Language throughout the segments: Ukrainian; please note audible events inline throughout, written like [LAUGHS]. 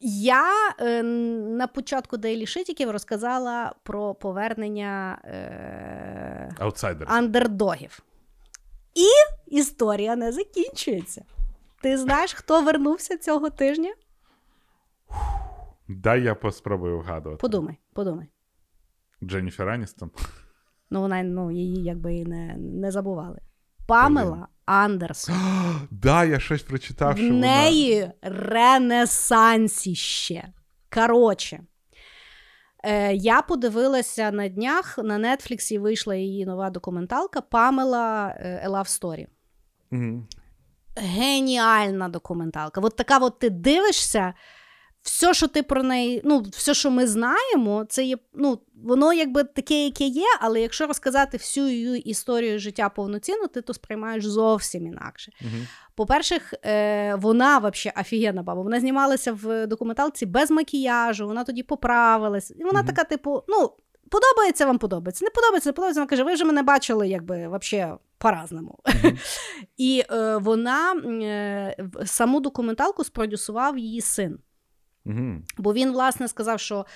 Я е, на початку Daily Shitіків розказала про повернення е, андердогів. І історія не закінчується. Ти знаєш, хто вернувся цього тижня? Дай я поспробую вгадувати. Подумай, подумай. Дженніфер Аністон. Ну, вона ну, її якби і не, не забували. Памела Андерсон. [GASPS] Да, я щось прочитав, В що вона... неї ренесансіще. Коротше, е, я подивилася на днях на Нетфліксі вийшла її нова документалка Памела е, Love Story. Мгм. Геніальна документалка. От така, от ти дивишся, все, що ти про неї, ну, все, що ми знаємо, це є, ну, воно якби таке, яке є, але якщо розказати всю її історію життя повноцінно, ти то сприймаєш зовсім інакше. Мгм. По-перше, е, вона взагалі офігенна баба. Вона знімалася в документалці без макіяжу, вона тоді поправилась. І вона Мгм. така, типу, ну, подобається вам подобається. Не подобається, не подобається. Вона каже, ви вже мене бачили, якби взагалі по-разному. [LAUGHS] І е, вона е, саму документалку спродюсував її син. Мгм. Бо він, власне, сказав, що.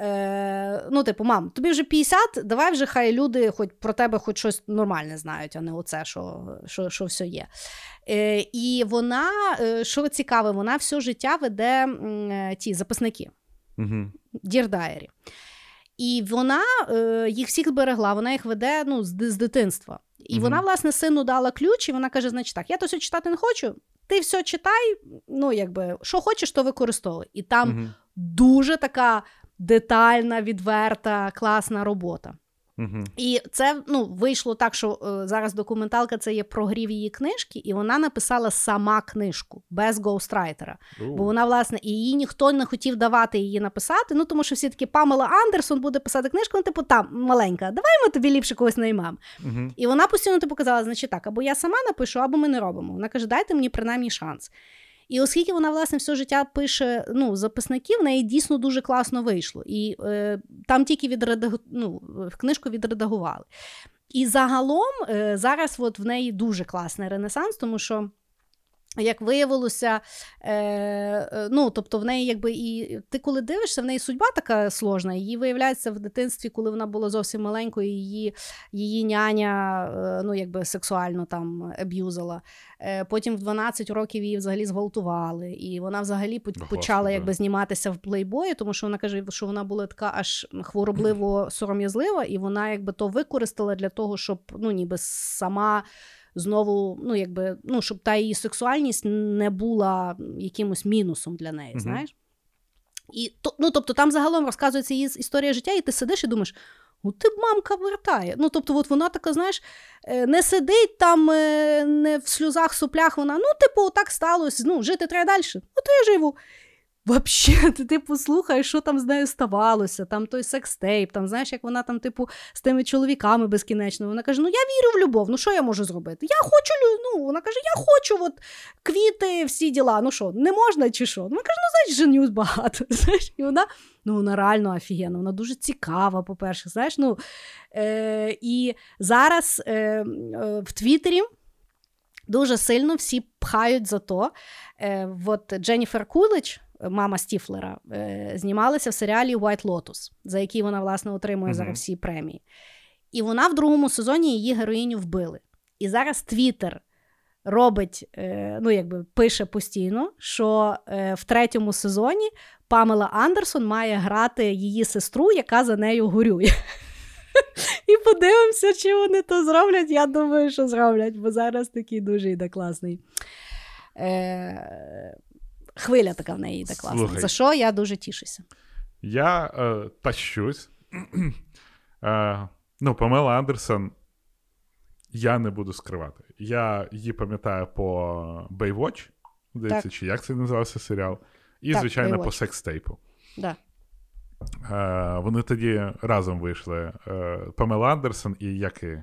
Е, ну, типу, мам, тобі вже 50, давай вже хай люди хоч про тебе хоч щось нормальне знають, а не оце, що, що, що все є. Е, і вона, е, що цікаве, вона все життя веде е, ті записники. Dear Diary. І вона е, їх всіх зберегла, вона їх веде ну, з, з дитинства. І Мгм. вона, власне, сину дала ключ, і вона каже: значить так, я то все читати не хочу, ти все читай, ну, якби, що хочеш, то використовуй. І там угу. дуже така детальна, відверта, класна робота. Мгм. І це ну, вийшло так, що е, зараз документалка це є прогрів її книжки, і вона написала сама книжку без гоустрайтера. У. Бо вона, власне, і її ніхто не хотів давати її написати. Ну тому що всі такі Памела Андерсон буде писати книжку, ну, типу, там маленька, давай ми тобі ліпше когось наймемо. Мгм. І вона постійно типу казала: значить так, або я сама напишу, або ми не робимо. Вона каже, дайте мені принаймні шанс. І оскільки вона, власне, все життя пише ну, записники, в неї дійсно дуже класно вийшло. І е, там тільки відредаг... ну, книжку відредагували. І загалом е, зараз от в неї дуже класний ренесанс, тому що. Як виявилося, е, е, ну тобто в неї, якби і ти коли дивишся, в неї судьба така сложна. Її виявляється в дитинстві, коли вона була зовсім маленькою, її, її няня е, ну, якби сексуально там аб'юзила. Е, потім в 12 років її взагалі зґвалтували, і вона взагалі Господи. почала якби зніматися в плейбої, тому що вона каже, що вона була така аж хворобливо сором'язлива, і вона якби то використала для того, щоб ну ніби сама. Знову, ну якби, ну, щоб та її сексуальність не була якимось мінусом для неї, Мгм. знаєш? І то, ну, тобто там загалом розказується її історія життя, і ти сидиш і думаєш, ну ти б мамка вертає. Ну, тобто, от вона така, знаєш, е, не сидить там е, не в сльозах, соплях, вона, ну, типу, так сталося, ну, жити треба далі. То я живу. Вообще, [LAUGHS] ти типу слухаєш, що там з нею ставалося, там той секстейп, там знаєш, як вона там, типу, з тими чоловіками безкінечно. Вона каже: Ну я вірю в любов, ну що я можу зробити? Я хочу ну, вона каже, я хочу от квіти, всі діла. Ну що, не можна чи що? Ну, вона каже, ну значить, женюсь багато. [LAUGHS] Знаєш, і вона ну вона реально офігенна, вона дуже цікава, по-перше, знаєш. ну, е, І зараз е, е, в Твіттері дуже сильно всі пхають за то. Е, от Дженніфер Кулич, мама Стіфлера, е, знімалася в серіалі White Lotus, за який вона, власне, отримує Мгм. зараз всі премії. І вона в другому сезоні її героїню вбили. І зараз Твіттер робить, е, ну якби пише постійно, що е, в третьому сезоні Памела Андерсон має грати її сестру, яка за нею горює. І подивимося, чи вони то зроблять. Я думаю, що зроблять, бо зараз такий дуже йде класний. Е, хвиля така в неї йде класна. Слухай. За що я дуже тішуся. Я е, тащусь. [CLEARS THROAT] е, ну, Памела Андерсон. Я не буду скривати. Я її пам'ятаю по Baywatch, здається, чи як це називався серіал. І, Так, звичайно, Baywatch. по секстейпу. Да. Е, Вони тоді разом вийшли. Е, Памела Андерсон і як і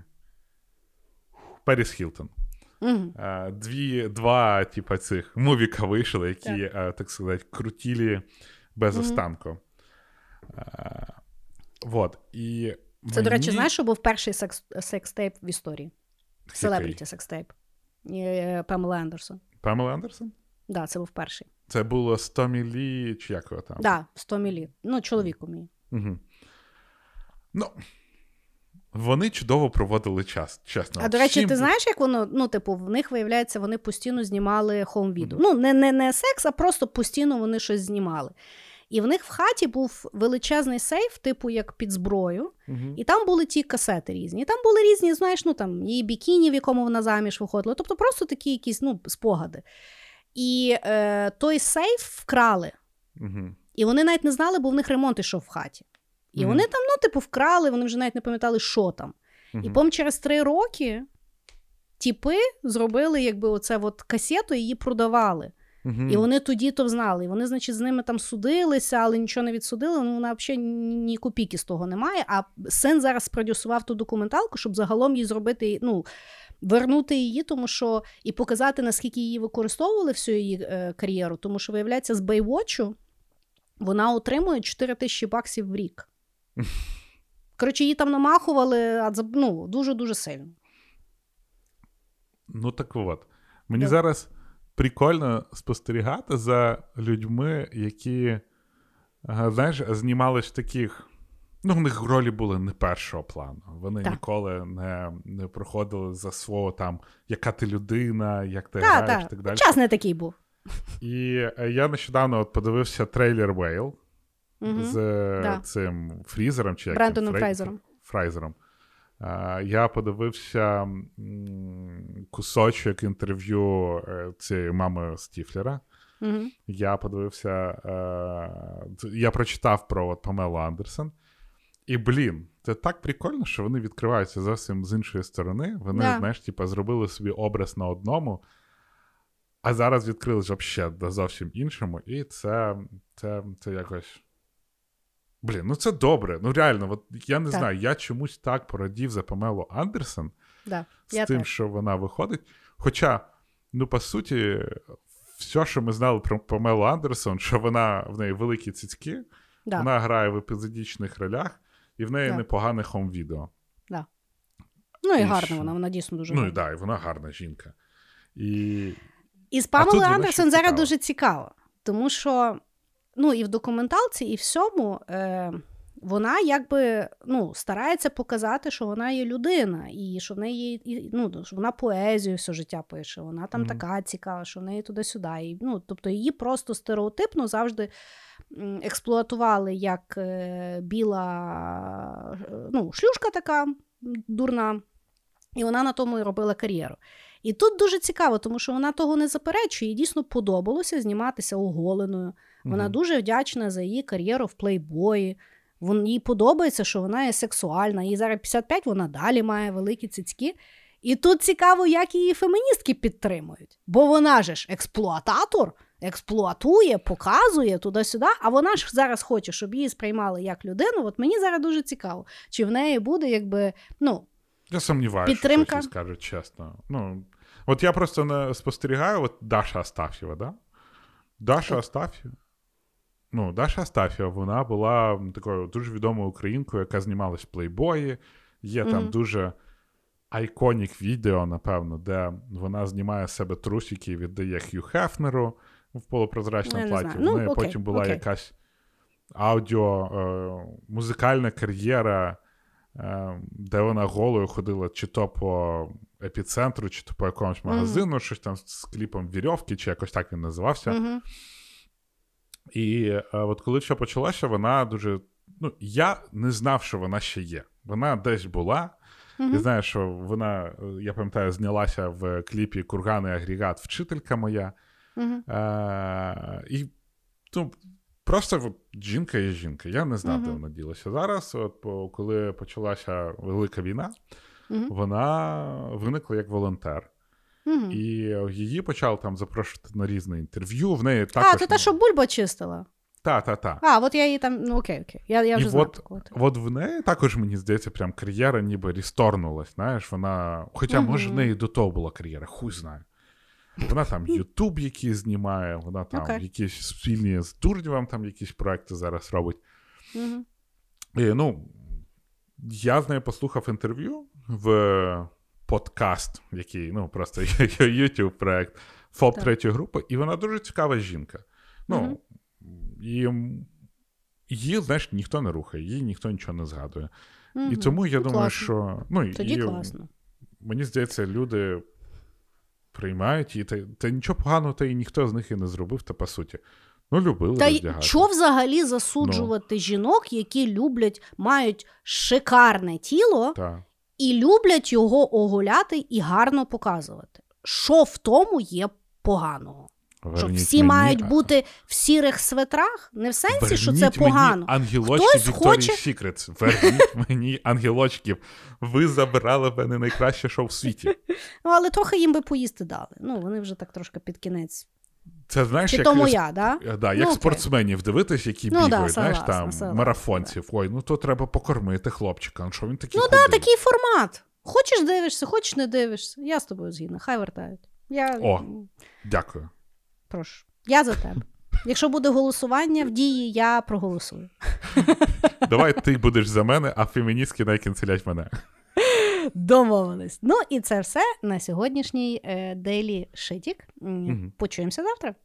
Періс Хілтон. Е, Дві, два, типа, цих мувіка вийшли, які, Так. е, так сказати, крутілі без Мгм. останку. Е, Вот. І Це, до речі, знаєш, що був перший секс- секстейп в історії? Селебріті секстейп. Е, Памела Андерсон. Памела Андерсон? Да, це був перший. Це було 100 мілі, чи як його там? Да, 100 мілі. Ну, чоловіку мій. Угу. Ну, вони чудово проводили час, чесно. А до речі, Всім ти знаєш, як воно, ну, типу, в них виявляється, вони постійно знімали хоум відео. Ну, не, не, не секс, а просто постійно вони щось знімали. І в них в хаті був величезний сейф, типу як під зброю, Мгм. і там були ті касети різні. І там були різні, знаєш, ну там її бікіні, в якому вона заміж виходила. Тобто просто такі якісь ну, спогади. І е, той сейф вкрали. Мгм. І вони навіть не знали, бо в них ремонт ішов в хаті. І Мгм. вони там, ну, типу, вкрали, вони вже навіть не пам'ятали, що там. І потім через три роки тіпи зробили, якби оце от касету і її продавали. Мгм. І вони тоді то знали. І вони, значить, з ними там судилися, але нічого не відсудили. Ну, вона взагалі ні, копійки з того немає. А син зараз спродюсував ту документалку, щоб загалом її зробити, ну, вернути її, тому що і показати, наскільки її використовували всю її е, кар'єру. Тому що, виявляється, з Baywatch вона отримує 4 тисячі баксів в рік. [LAUGHS] Коротше, її там намахували ну, дуже-дуже сильно. Ну так от. Мені Да. зараз прикольно спостерігати за людьми, які, е, знаєш, знімались в таких. Ну, в них ролі були не першого плану. Вони Так. ніколи не, не проходили за свого там, яка ти людина, як ти Так, граєш і так. так далі. Час не такий був. І е, я нещодавно от подивився трейлер Whale З Да. цим Фрізером чи як Брендоном? Фрей- Фрейзером. Фрейзером. Е, Я подивився кусочок інтерв'ю е, цієї мами Стіфлера. Мгм. Я подивився, е, я прочитав про от Памелу Андерсон. І, блін, це так прикольно, що вони відкриваються зовсім з іншої сторони. Вони, Да. знаєш, типу, зробили собі образ на одному, а зараз відкрились взагалі на зовсім іншому. І це, це, це якось. Блін, ну це добре. Ну реально, от я не Так. знаю, я чомусь так порадів за Памелу Андерсон Да. з Я тим, теж. що вона виходить. Хоча, ну, по суті, все, що ми знали про Памелу Андерсон, що вона в неї великі цицьки, Да. вона грає в епізодичних ролях, і в неї Да. непогане хом-відео. Ну і І гарна що? вона, вона дійсно дуже Ну і да, і вона гарна жінка. І І з Памелою Андерсон зараз дуже цікаво, тому що ну, і в документалці, і всьому е, вона якби ну, старається показати, що вона є людина, і що в неї і, ну, що вона поезію все життя пише, вона там Мгм. така цікава, що в неї туди-сюди. І, ну, тобто її просто стереотипно завжди експлуатували як е, біла е, ну, шлюшка така дурна. І вона на тому і робила кар'єру. І тут дуже цікаво, тому що вона того не заперечує. Їй дійсно подобалося зніматися оголеною. Вона Мгм. дуже вдячна за її кар'єру в плейбої. Вон, їй подобається, що вона є сексуальна. Їй зараз 55, вона далі має великі цицьки. І тут цікаво, як її феміністки підтримують. Бо вона же ж експлуататор, експлуатує, показує туди-сюди, а вона ж зараз хоче, щоб її сприймали як людину. От мені зараз дуже цікаво, чи в неї буде якби, ну, я сумніваюся, Підтримка. що скажуть чесно. Ну, от я просто не спостерігаю, от Даша Астаф'єва, да? Даша Астаф'єва. Ну, Даша Астаф'єва, вона була такою дуже відомою українкою, яка знімалась в плейбої. Є там дуже iconic відео, напевно, де вона знімає з себе трусики і віддає Хью Хефнеру в полупрозрачному платі. знаю. В Ну, неї окей, потім була окей. якась аудіо, е, музикальна кар'єра, де вона голою ходила чи то по епіцентру, чи то по якомусь магазину, щось там з кліпом вірьовки, чи якось так він називався. угу. І е, от коли все почалося, вона дуже. Ну, я не знав, що вона ще є. Вона десь була. Мгм. Я знаю, що вона, е, я пам'ятаю, знялася в кліпі Курганий агрегат, вчителька моя. Е, і ну, просто от, жінка є жінка. Я не знав, де вона ділася. Зараз, от, коли почалася велика війна, Мгм. вона виникла як волонтер. Угу. І її почали там запрошувати на різне інтерв'ю. В неї також А, це те, що бульба чистила. Та, та, та. А, от я її там. Ну окей, окей. Я, я вже І знаю от, такого. от в неї також, мені здається, прям кар'єра ніби рісторнулась. Знаєш, вона. Хоча, може, в неї до того була кар'єра, хуй знає. Вона там Ютуб який знімає, вона там Окей. якісь спільні з Дурнєвим там якісь проекти зараз робить. Угу. І, ну, я з нею послухав інтерв'ю в подкаст, який, ну, просто [LAUGHS] YouTube проект ФОП третьої групи, і вона дуже цікава жінка. Ну, Мгм. і її, знаєш, ніхто не рухає, їй ніхто нічого не згадує. Угу. І тому я Ну, думаю, класно. що. Ну, Тоді і, класно. Мені здається, люди приймають її, та, та нічого поганого, та і ніхто з них і не зробив, та по суті. Ну, любили Та й що взагалі засуджувати Ну. жінок, які люблять, мають шикарне тіло Та. і люблять його оголяти і гарно показувати? Що в тому є поганого? Що всі мені- мають бути в сірих светрах? Не в сенсі, що це Верніть погано. Мені ангелочки Хтось хоче- Secrets. Верніть мені ангелочків. Ви забрали в мене найкраще шоу в світі. Ну, але трохи їм би поїсти дали. Ну, вони вже так трошки під кінець. Це знаєш, Чи як, то моя, да? Е, Да, як Ну, спортсменів дивитись, які Ну, да, бігають, знаєш, согласна, там согласна, марафонців. Ой, ну то треба покормити хлопчика. Ну що він такий Ну так, такий формат. Хочеш дивишся, хочеш не дивишся. Я з тобою згідна, хай вертають. Я О. Дякую. Прошу. Я за тебе. Якщо буде голосування в дії, я проголосую. Давай ти будеш за мене, а феміністки найкінцелять мене. Домовились. Ну і це все на сьогоднішній е, Daily Шитік. Почуємося завтра.